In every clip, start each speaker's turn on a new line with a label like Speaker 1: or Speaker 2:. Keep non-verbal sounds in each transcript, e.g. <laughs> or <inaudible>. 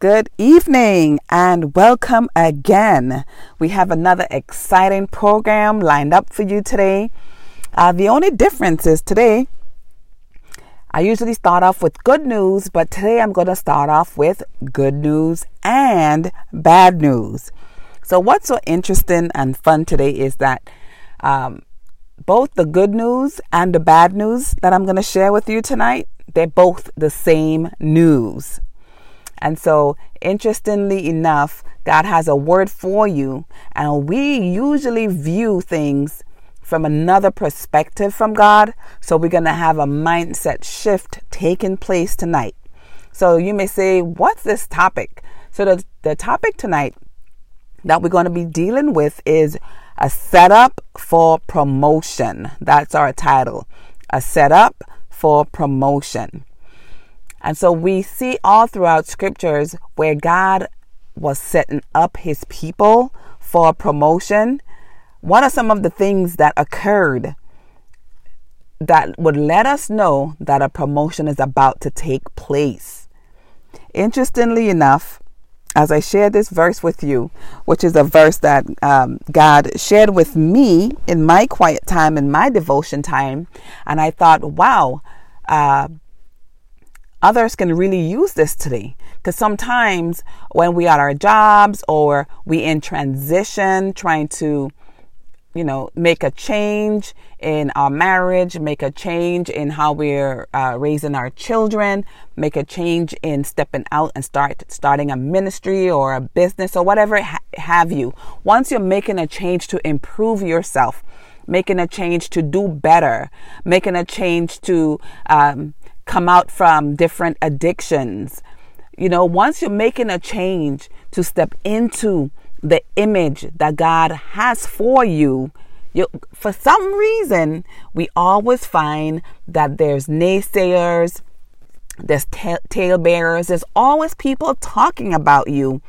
Speaker 1: Good evening and welcome again. We have another exciting program lined up for you today. Uh, the only difference is today, I usually start off with good news, but today I'm going to start off with good news and bad news. So, what's so interesting and fun today is that um, both the good news and the bad news that I'm going to share with you tonight, they're both the same news. And so, interestingly enough, God has a word for you, and we usually view things from another perspective from God. So, we're going to have a mindset shift taking place tonight. So, you may say, What's this topic? So, the, the topic tonight that we're going to be dealing with is a setup for promotion. That's our title. A setup for promotion. And so we see all throughout scriptures where God was setting up his people for promotion. What are some of the things that occurred that would let us know that a promotion is about to take place? Interestingly enough, as I share this verse with you, which is a verse that um, God shared with me in my quiet time, in my devotion time, and I thought, wow, uh, others can really use this today. Because sometimes when we at our jobs or we in transition trying to you know make a change in our marriage make a change in how we're uh, raising our children make a change in stepping out and start starting a ministry or a business or whatever ha- have you. Once you're making a change to improve yourself making a change to do better making a change to um, come out from different addictions. You know, once you're making a change to step into the image that God has for you, you, for some reason, we always find that there's naysayers, there's ta- talebearers, there's always people talking about you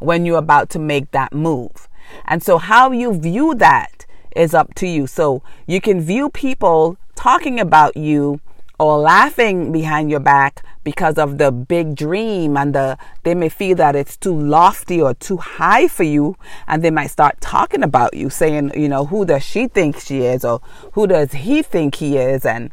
Speaker 1: when you're about to make that move. And so, how you view that is up to you. So, you can view people talking about you or laughing behind your back because of the big dream and the they may feel that it's too lofty or too high for you and they might start talking about you saying you know who does she think she is or who does he think he is and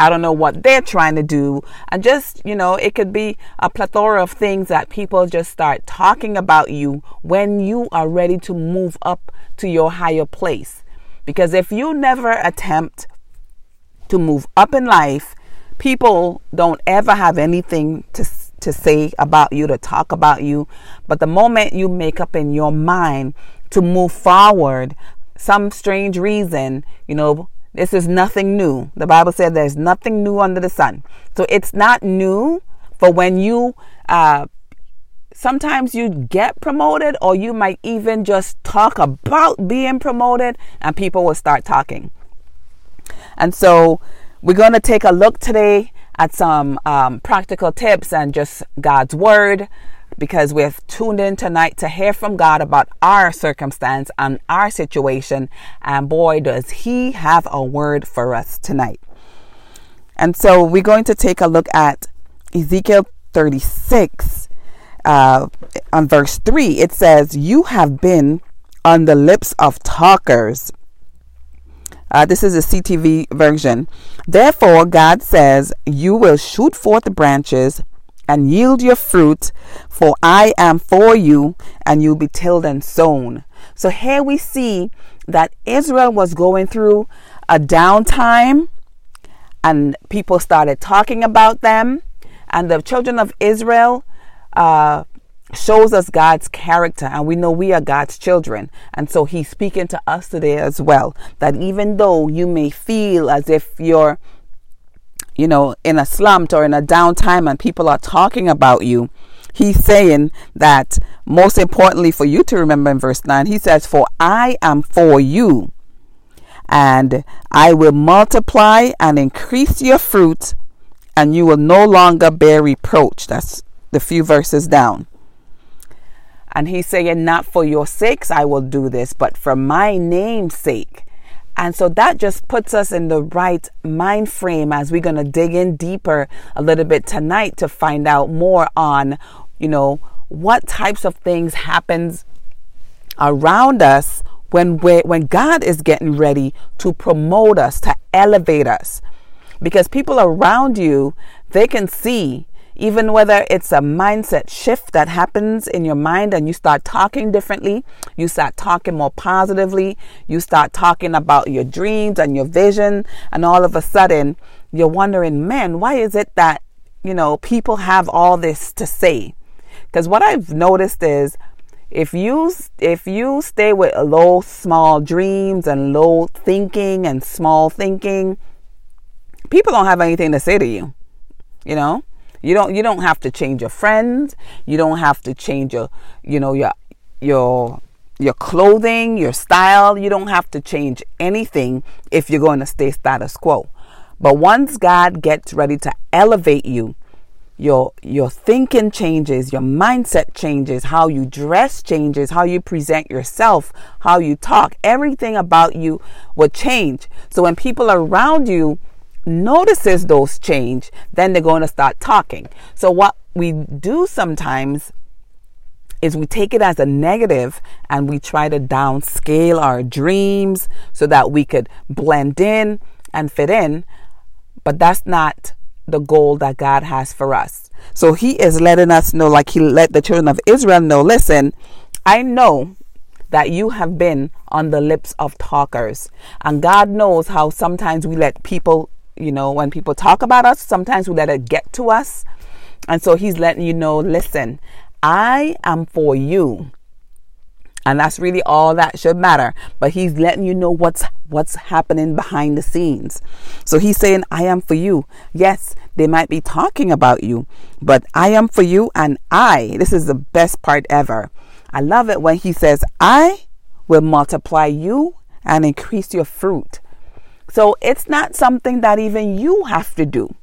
Speaker 1: I don't know what they're trying to do. And just, you know, it could be a plethora of things that people just start talking about you when you are ready to move up to your higher place. Because if you never attempt to move up in life, people don't ever have anything to to say about you, to talk about you. But the moment you make up in your mind to move forward, some strange reason, you know, this is nothing new. The Bible said there's nothing new under the sun. So it's not new for when you, uh, sometimes you get promoted or you might even just talk about being promoted and people will start talking. And so we're going to take a look today at some um, practical tips and just God's Word because we've tuned in tonight to hear from God about our circumstance and our situation. And boy, does He have a word for us tonight. And so we're going to take a look at Ezekiel 36 uh, on verse 3. It says, You have been on the lips of talkers uh, this is a CTV version. Therefore, God says, You will shoot forth the branches and yield your fruit, for I am for you, and you'll be tilled and sown. So here we see that Israel was going through a downtime, and people started talking about them, and the children of Israel uh, shows us God's character and we know we are God's children. And so he's speaking to us today as well that even though you may feel as if you're you know in a slump or in a downtime and people are talking about you, he's saying that most importantly for you to remember in verse 9, he says, For I am for you, and I will multiply and increase your fruit, and you will no longer bear reproach. That's the few verses down. And he's saying, Not for your sakes I will do this, but for my name's sake. And so that just puts us in the right mind frame as we're going to dig in deeper a little bit tonight to find out more on, you know, what types of things happens around us when we're when God is getting ready to promote us, to elevate us. Because people around you, they can see even whether it's a mindset shift that happens in your mind and you start talking differently, you start talking more positively, you start talking about your dreams and your vision, and all of a sudden you're wondering, man, why is it that, you know, people have all this to say? Because what I've noticed is if you if you stay with low small dreams and low thinking and small thinking people don't have anything to say to you you know you don't you don't have to change your friends. You don't have to change your you know your your your clothing your style. You don't have to change anything if you're going to stay status quo. But once god gets ready to elevate you your your thinking changes your mindset changes how you dress changes how you present yourself how you talk everything about you will change. So when people around you notices those change then they're going to start talking so what we do sometimes is we take it as a negative and we try to downscale our dreams so that we could blend in and fit in but that's not the goal that God has for us. So he is letting us know, like he let the children of Israel know, listen, I know that you have been on the lips of talkers. And God knows how sometimes we let people, you know, when people talk about us, sometimes we let it get to us. And so he's letting you know, listen, I am for you. And that's really all that should matter. But he's letting you know what's what's happening behind the scenes. So he's saying, I am for you. Yes, they might be talking about you, but I am for you and I, this is the best part ever. I love it when he says, I will multiply you and increase your fruit. So it's not something that even you have to do.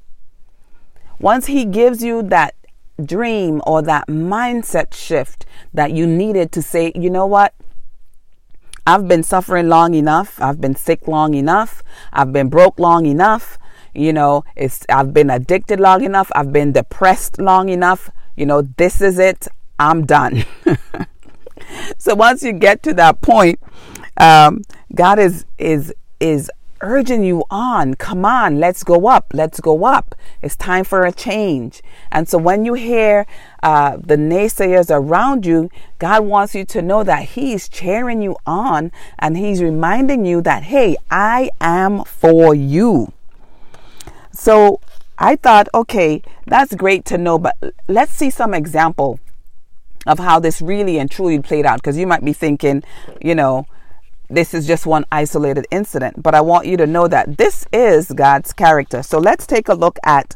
Speaker 1: Once he gives you that dream or that mindset shift that you needed to say, you know what? I've been suffering long enough. I've been sick long enough. I've been broke long enough. You know, it's I've been addicted long enough. I've been depressed long enough. You know, this is it. I'm done. <laughs> so once you get to that point, um, God is is is urging you on. Come on, let's go up. Let's go up. It's time for a change. And so when you hear uh, the naysayers around you, God wants you to know that He's cheering you on and He's reminding you that, hey, I am for you. So I thought, okay, that's great to know, but let's see some example of how this really and truly played out. Because you might be thinking, you know, this is just one isolated incident, but I want you to know that this is God's character. So let's take a look at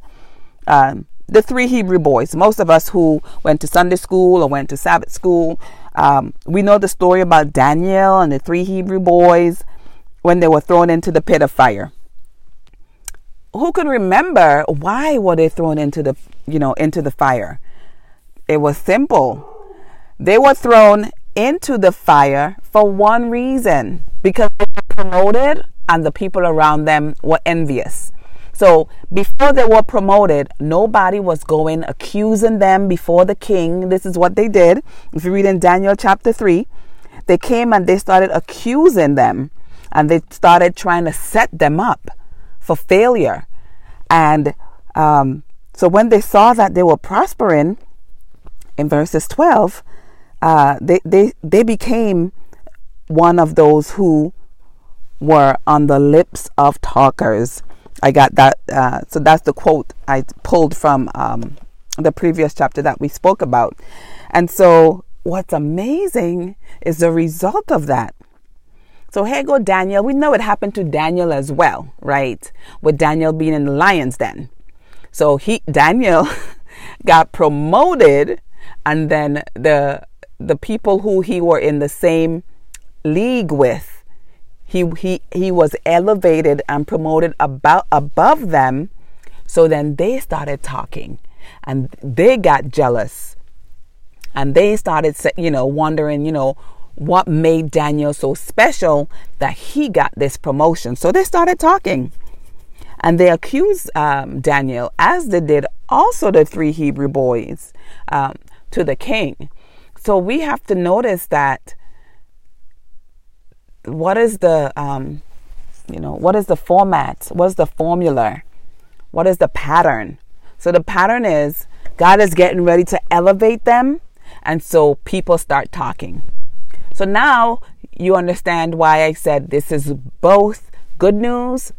Speaker 1: um, the three Hebrew boys. Most of us who went to Sunday school or went to Sabbath school, um, we know the story about Daniel and the three Hebrew boys when they were thrown into the pit of fire. Who can remember why were they thrown into the you know into the fire? It was simple. They were thrown into the fire for one reason because they were promoted and the people around them were envious. So before they were promoted, nobody was going accusing them before the king. This is what they did. If you read in Daniel chapter 3, they came and they started accusing them and they started trying to set them up for failure. And um, so when they saw that they were prospering, in verses 12, uh, they, they, they became one of those who were on the lips of talkers. I got that. Uh, so that's the quote I pulled from um, the previous chapter that we spoke about. And so what's amazing is the result of that. So here go Daniel. We know it happened to Daniel as well, right? With Daniel being in the lion's den. So he Daniel <laughs> got promoted and then the the people who he were in the same league with he he he was elevated and promoted about above them. So then they started talking and they got jealous. And they started you know wondering you know what made Daniel so special that he got this promotion. So they started talking. And they accused um, Daniel as they did also the three Hebrew boys um, to the king. So we have to notice that what is the um, you know what is the format? What is the formula? What is the pattern? So the pattern is god is getting ready to elevate them and so people start talking. So now you understand why i said this is both good news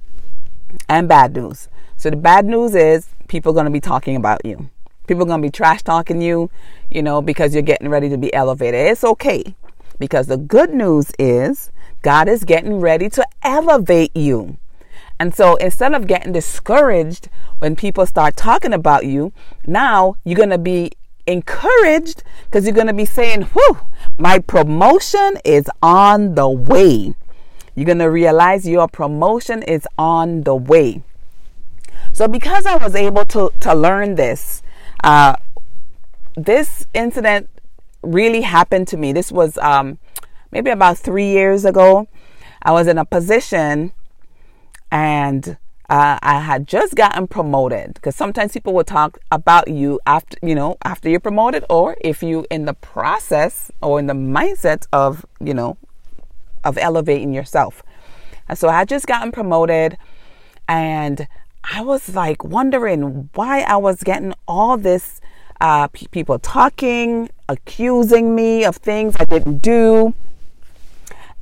Speaker 1: and bad news. So the bad news is people are going to be talking about you people are going to be trash talking you you know because you're getting ready to be elevated it's okay because the good news is God is getting ready to elevate you. And so instead of getting discouraged when people start talking about you, now you're going to be encouraged because you're going to be saying, Whew, my promotion is on the way. You're going to realize your promotion is on the way. So, because I was able to, to learn this, uh, this incident really happened to me. This was um, maybe about three years ago, I was in a position and uh, I had just gotten promoted because sometimes people will talk about you after you know after you're promoted or if you in the process or in the mindset of you know of elevating yourself. And so I had just gotten promoted and I was like wondering why I was getting all this uh, p- people talking, accusing me of things I didn't do.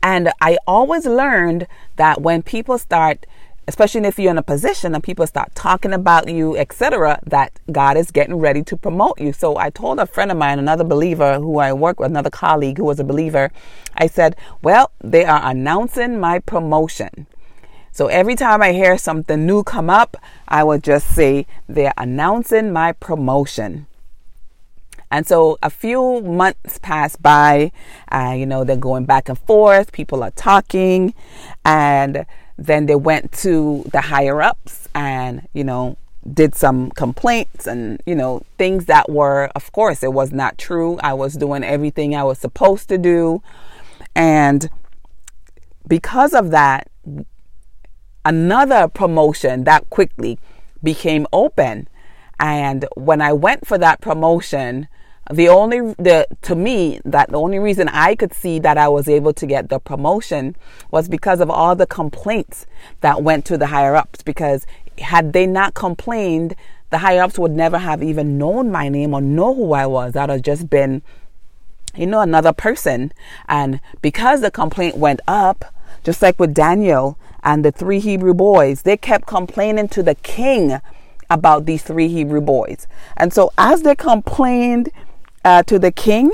Speaker 1: And I always learned that when people start, especially if you're in a position and people start talking about you, etc., that God is getting ready to promote you. So I told a friend of mine, another believer who I work with, another colleague who was a believer, I said, Well, they are announcing my promotion. So every time I hear something new come up, I would just say, They're announcing my promotion. And so a few months pass by, uh, you know, they're going back and forth, people are talking, and then they went to the higher ups and, you know, did some complaints and, you know, things that were, of course, it was not true. I was doing everything I was supposed to do. And because of that, another promotion that quickly became open. And when I went for that promotion, the only the to me that the only reason I could see that I was able to get the promotion was because of all the complaints that went to the higher ups. Because had they not complained the higher ups would never have even known my name or know who I was. That would just been you know another person. And because the complaint went up just like with Daniel and the three Hebrew boys they kept complaining to the king about these three Hebrew boys and so as they complained uh, to the king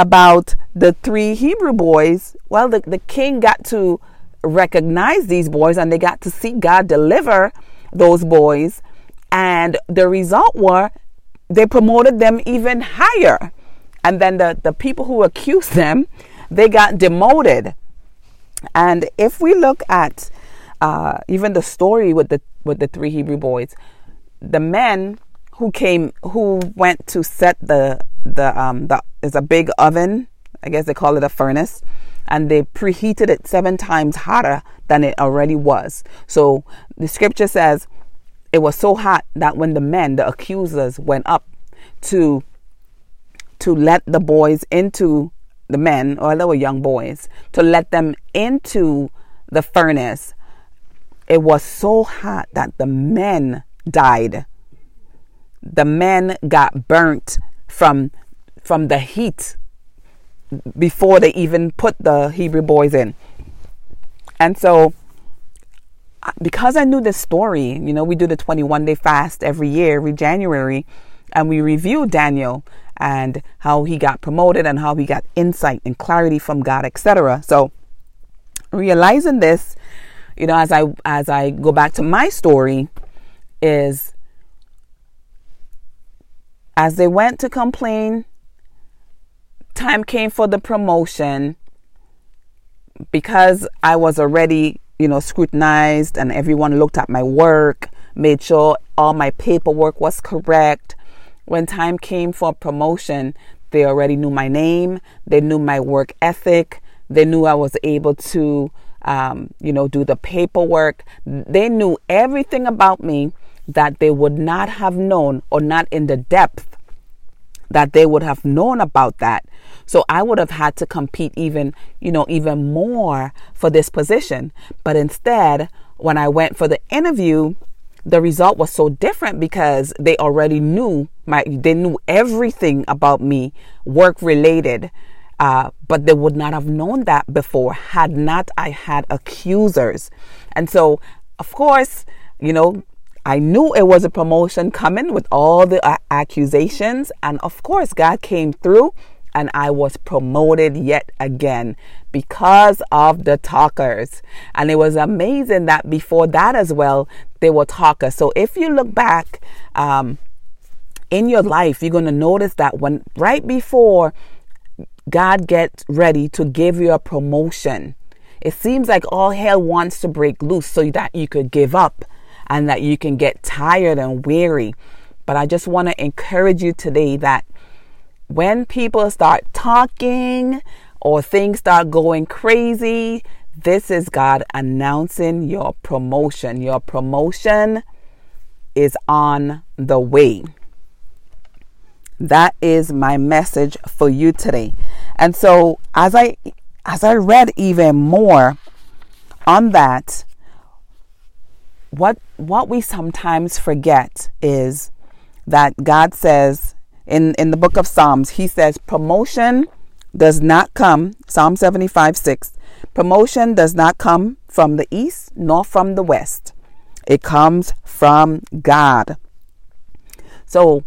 Speaker 1: about the three Hebrew boys, well, the, the king got to recognize these boys and they got to see God deliver those boys. And the result were they promoted them even higher. And then the, the people who accused them, they got demoted. And if we look at uh, even the story with the with the three Hebrew boys, the men who came who went to set the the um the is a big oven. I guess they call it a furnace, and they preheated it seven times hotter than it already was. So the scripture says it was so hot that when the men, the accusers, went up to to let the boys into the men, or they were young boys, to let them into the furnace, it was so hot that the men died. The men got burnt from from the heat before they even put the Hebrew boys in. And so because I knew this story, you know, we do the 21 day fast every year, every January, and we review Daniel and how he got promoted and how he got insight and clarity from God, etc. So realizing this, you know, as I as I go back to my story, is as they went to complain, time came for the promotion because I was already, you know, scrutinized and everyone looked at my work, made sure all my paperwork was correct. When time came for promotion, they already knew my name, they knew my work ethic, they knew I was able to, um, you know, do the paperwork. They knew everything about me that they would not have known or not in the depth that they would have known about that. So I would have had to compete even, you know, even more for this position. But instead, when I went for the interview, the result was so different because they already knew my they knew everything about me work related uh, but they would not have known that before had not I had accusers. And so, of course, you know, I knew it was a promotion coming with all the uh, accusations. And of course, God came through and I was promoted yet again because of the talkers. And it was amazing that before that as well, they were talkers. So if you look back um, in your life, you're going to notice that when right before God gets ready to give you a promotion. It seems like all hell wants to break loose so that you could give up and that you can get tired and weary. But I just want to encourage you today that when people start talking or things start going crazy, this is God announcing your promotion. Your promotion is on the way. That is my message for you today. And so as I as I read even more on that, what what we sometimes forget is that God says in, in the book of Psalms, he says promotion does not come, Psalm 75 6, promotion does not come from the east nor from the west. It comes from God. So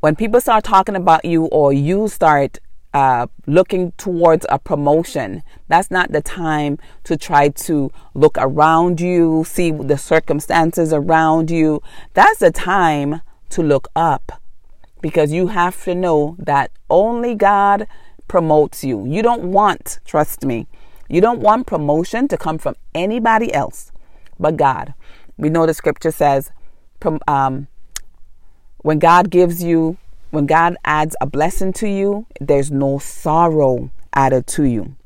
Speaker 1: when people start talking about you or you start uh, looking towards a promotion. That's not the time to try to look around you, see the circumstances around you. That's the time to look up because you have to know that only God promotes you. You don't want, trust me, you don't want promotion to come from anybody else but God. We know the scripture says, um, when God gives you when God adds a blessing to you, there's no sorrow added to you.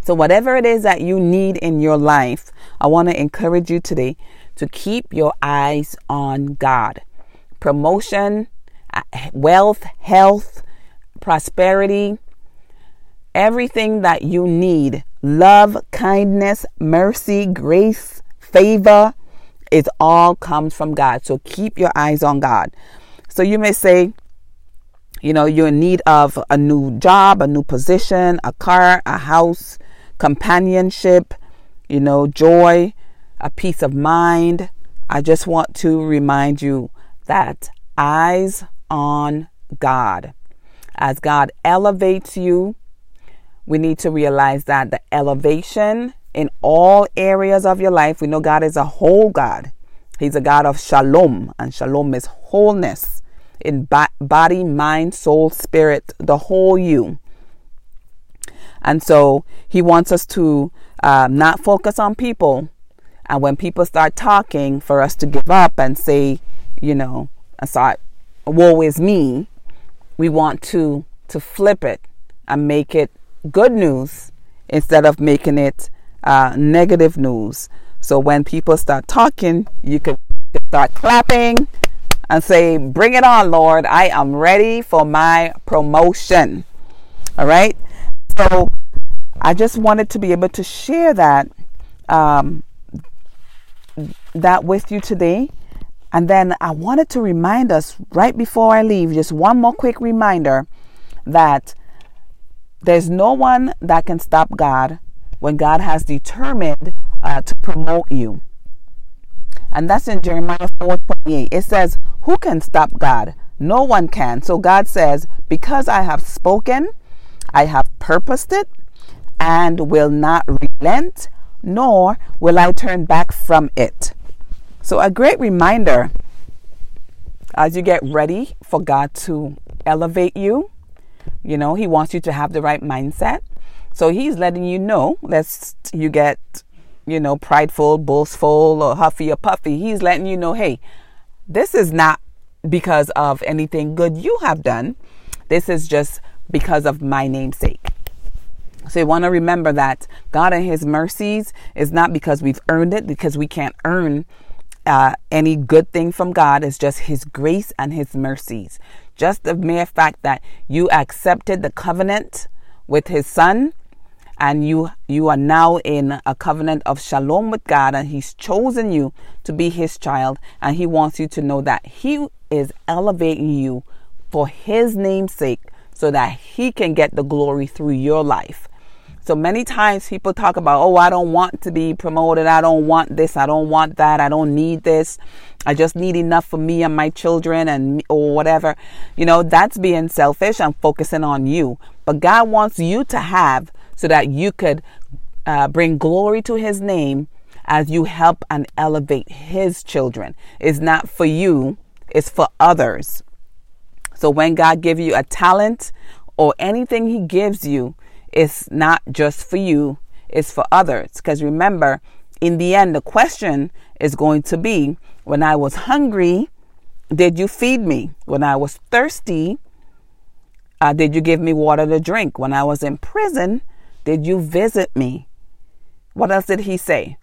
Speaker 1: So, whatever it is that you need in your life, I want to encourage you today to keep your eyes on God. Promotion, wealth, health, prosperity, everything that you need love, kindness, mercy, grace, favor it all comes from God. So, keep your eyes on God. So, you may say, you know, you're in need of a new job, a new position, a car, a house, companionship, you know, joy, a peace of mind. I just want to remind you that eyes on God. As God elevates you, we need to realize that the elevation in all areas of your life, we know God is a whole God. He's a God of shalom, and shalom is wholeness in body, mind, soul, spirit, the whole you. And so he wants us to uh, not focus on people. And when people start talking, for us to give up and say, you know, I thought, woe is me. We want to to flip it and make it good news instead of making it uh, negative news. So when people start talking, you can start clapping and say, Bring it on, Lord. I am ready for my promotion. All right. So I just wanted to be able to share that um, that with you today. And then I wanted to remind us right before I leave, just one more quick reminder that there's no one that can stop God when God has determined uh, to promote you. And that's in Jeremiah 4 28. It says, Who can stop God? No one can. So God says, Because I have spoken, I have purposed it, and will not relent, nor will I turn back from it. So, a great reminder as you get ready for God to elevate you. You know, He wants you to have the right mindset. So, He's letting you know, lest you get you know, prideful, boastful, or huffy or puffy. He's letting you know, hey, this is not because of anything good you have done. This is just because of my namesake. So you want to remember that God and His mercies is not because we've earned it, because we can't earn uh, any good thing from God. is just His grace and His mercies. Just the mere fact that you accepted the covenant with his son and you you are now in a covenant of shalom with God and he's chosen you to be his child and he wants you to know that he is elevating you for his name's sake so that he can get the glory through your life. So many times people talk about, oh, I don't want to be promoted. I don't want this. I don't want that. I don't need this. I just need enough for me and my children and or whatever. You know, that's being selfish and focusing on you. But God wants you to have so that you could uh, bring glory to his name as you help and elevate his children. It's not for you, it's for others. So when God gives you a talent or anything he gives you, it's not just for you, it's for others. Because remember, in the end, the question is going to be when I was hungry, did you feed me? When I was thirsty, uh, did you give me water to drink? When I was in prison, did you visit me? What else did he say?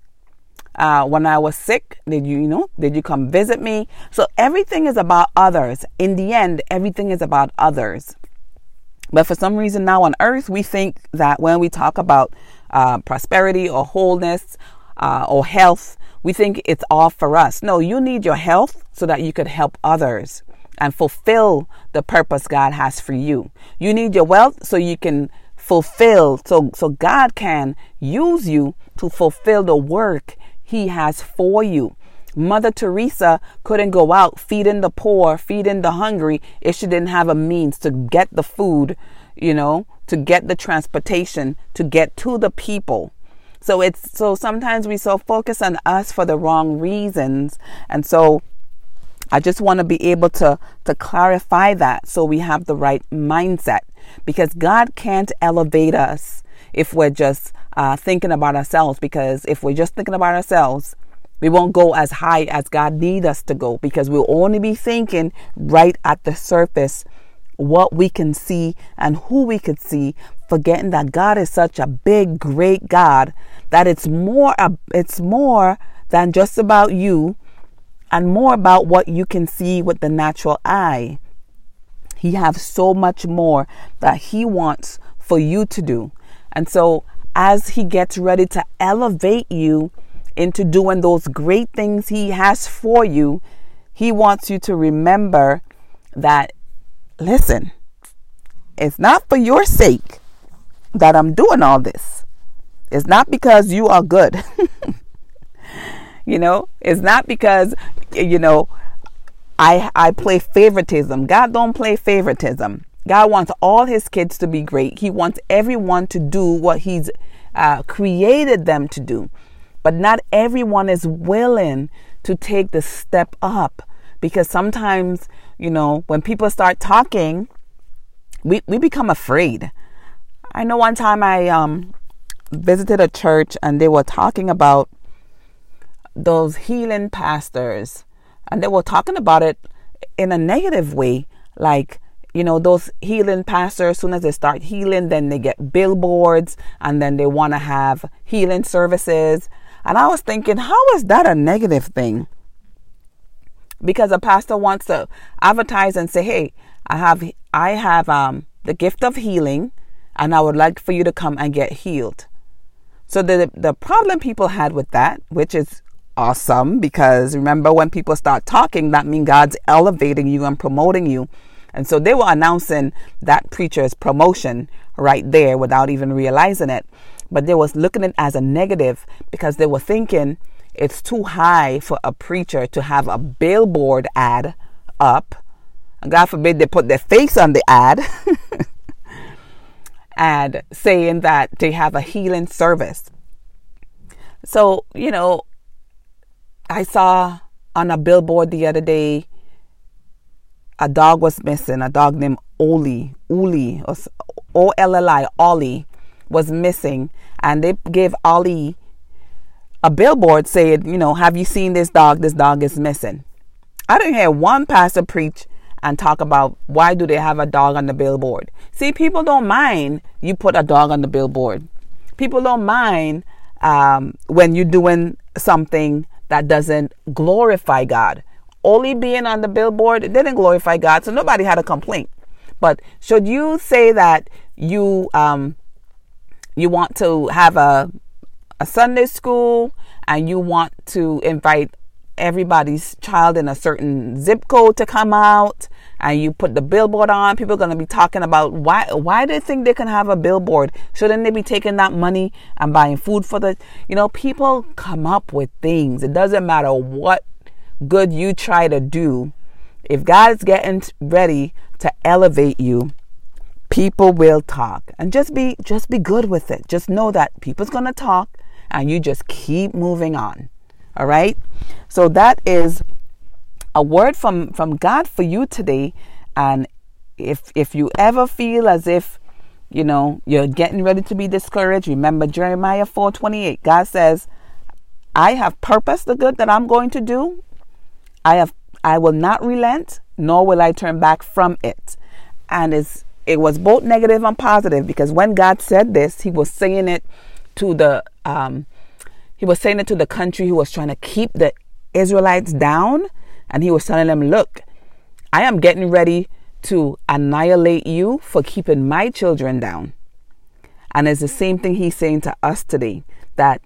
Speaker 1: Uh, when I was sick, did you, you know, did you come visit me? So everything is about others. In the end, everything is about others. But for some reason now on earth, we think that when we talk about uh, prosperity or wholeness uh, or health, we think it's all for us. No, you need your health so that you could help others and fulfill the purpose God has for you. You need your wealth so you can fulfill, so, so God can use you to fulfill the work He has for you. Mother Teresa couldn't go out feeding the poor, feeding the hungry if she didn't have a means to get the food, you know, to get the transportation, to get to the people. So it's so sometimes we so focus on us for the wrong reasons. And so I just want to be able to to clarify that so we have the right mindset because God can't elevate us if we're just uh, thinking about ourselves because if we're just thinking about ourselves we won't go as high as God needs us to go because we'll only be thinking right at the surface what we can see and who we could see, forgetting that God is such a big, great God that it's more it's more than just about you and more about what you can see with the natural eye. He has so much more that he wants for you to do. And so as he gets ready to elevate you into doing those great things He has for you, He wants you to remember that, listen, it's not for your sake that I'm doing all this. It's not because you are good. <laughs> you know, it's not because, you know, I, I play favoritism. God don't play favoritism. God wants all his kids to be great. He wants everyone to do what he's uh, created them to do. But not everyone is willing to take the step up because sometimes, you know, when people start talking, we, we become afraid. I know one time I um, visited a church and they were talking about those healing pastors and they were talking about it in a negative way like you know those healing pastors as soon as they start healing then they get billboards and then they want to have healing services and I was thinking, how is that a negative thing? Because a pastor wants to advertise and say, "Hey, I have I have um, the gift of healing, and I would like for you to come and get healed." So the the problem people had with that, which is awesome, because remember when people start talking, that means God's elevating you and promoting you. And so they were announcing that preacher's promotion right there without even realizing it but they was looking at it as a negative because they were thinking it's too high for a preacher to have a billboard ad up. And God forbid they put their face on the ad <laughs> and saying that they have a healing service. So, you know, I saw on a billboard the other day a dog was missing, a dog named Oli, Uli, O L L I, Ollie was missing, and they gave Ali a billboard saying, you know, have you seen this dog? This dog is missing. I didn't hear one pastor preach and talk about why do they have a dog on the billboard. See, people don't mind you put a dog on the billboard. People don't mind um, when you're doing something that doesn't glorify God. only being on the billboard, didn't glorify God, so nobody had a complaint. But should you say that you um, you want to have a a Sunday school and you want to invite everybody's child in a certain zip code to come out and you put the billboard on people are going to be talking about why why do they think they can have a billboard? Shouldn't they be taking that money and buying food for the you know people come up with things. It doesn't matter what good you try to do. If god's getting ready to elevate you people will talk. And just be just be good with it. Just know that people's going to talk and you just keep moving on. All right? So that is a word from from god for you today. And if if you ever feel as if you know you're getting ready to be discouraged remember jeremiah 4.28 god says i have purposed the good that i'm going to do. I have i will not relent nor will i turn back from it. And it's it was both negative and positive because when God said this, He was saying it to the um, He was saying it to the country who was trying to keep the Israelites down, and He was telling them, "Look, I am getting ready to annihilate you for keeping my children down." And it's the same thing He's saying to us today that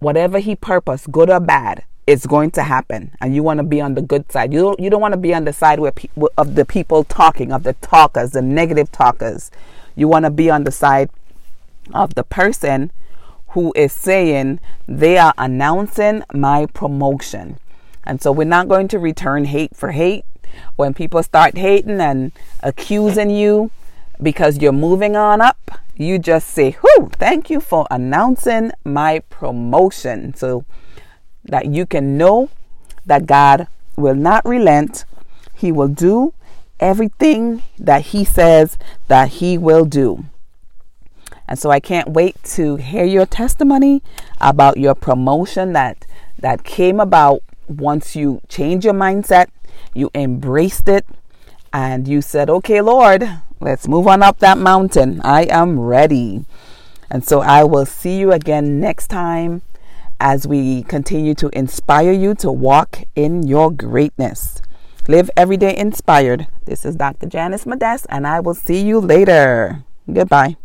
Speaker 1: whatever He purposed, good or bad, it's going to happen and you want to be on the good side. You don't, you don't want to be on the side where pe- of the people talking of the talkers the negative talkers. You want to be on the side of the person who is saying they are announcing my promotion. And so we're not going to return hate for hate. When people start hating and accusing you because you're moving on up you just say whoo thank you for announcing my promotion. So that you can know that God will not relent. He will do everything that He says that He will do. And so I can't wait to hear your testimony about your promotion that that came about once you change your mindset, you embraced it, and you said, "Okay, Lord, let's move on up that mountain. I am ready." And so I will see you again next time as we continue to inspire you to walk in your greatness. Live every day inspired. This is Dr. Janice Modest, and I will see you later. Goodbye.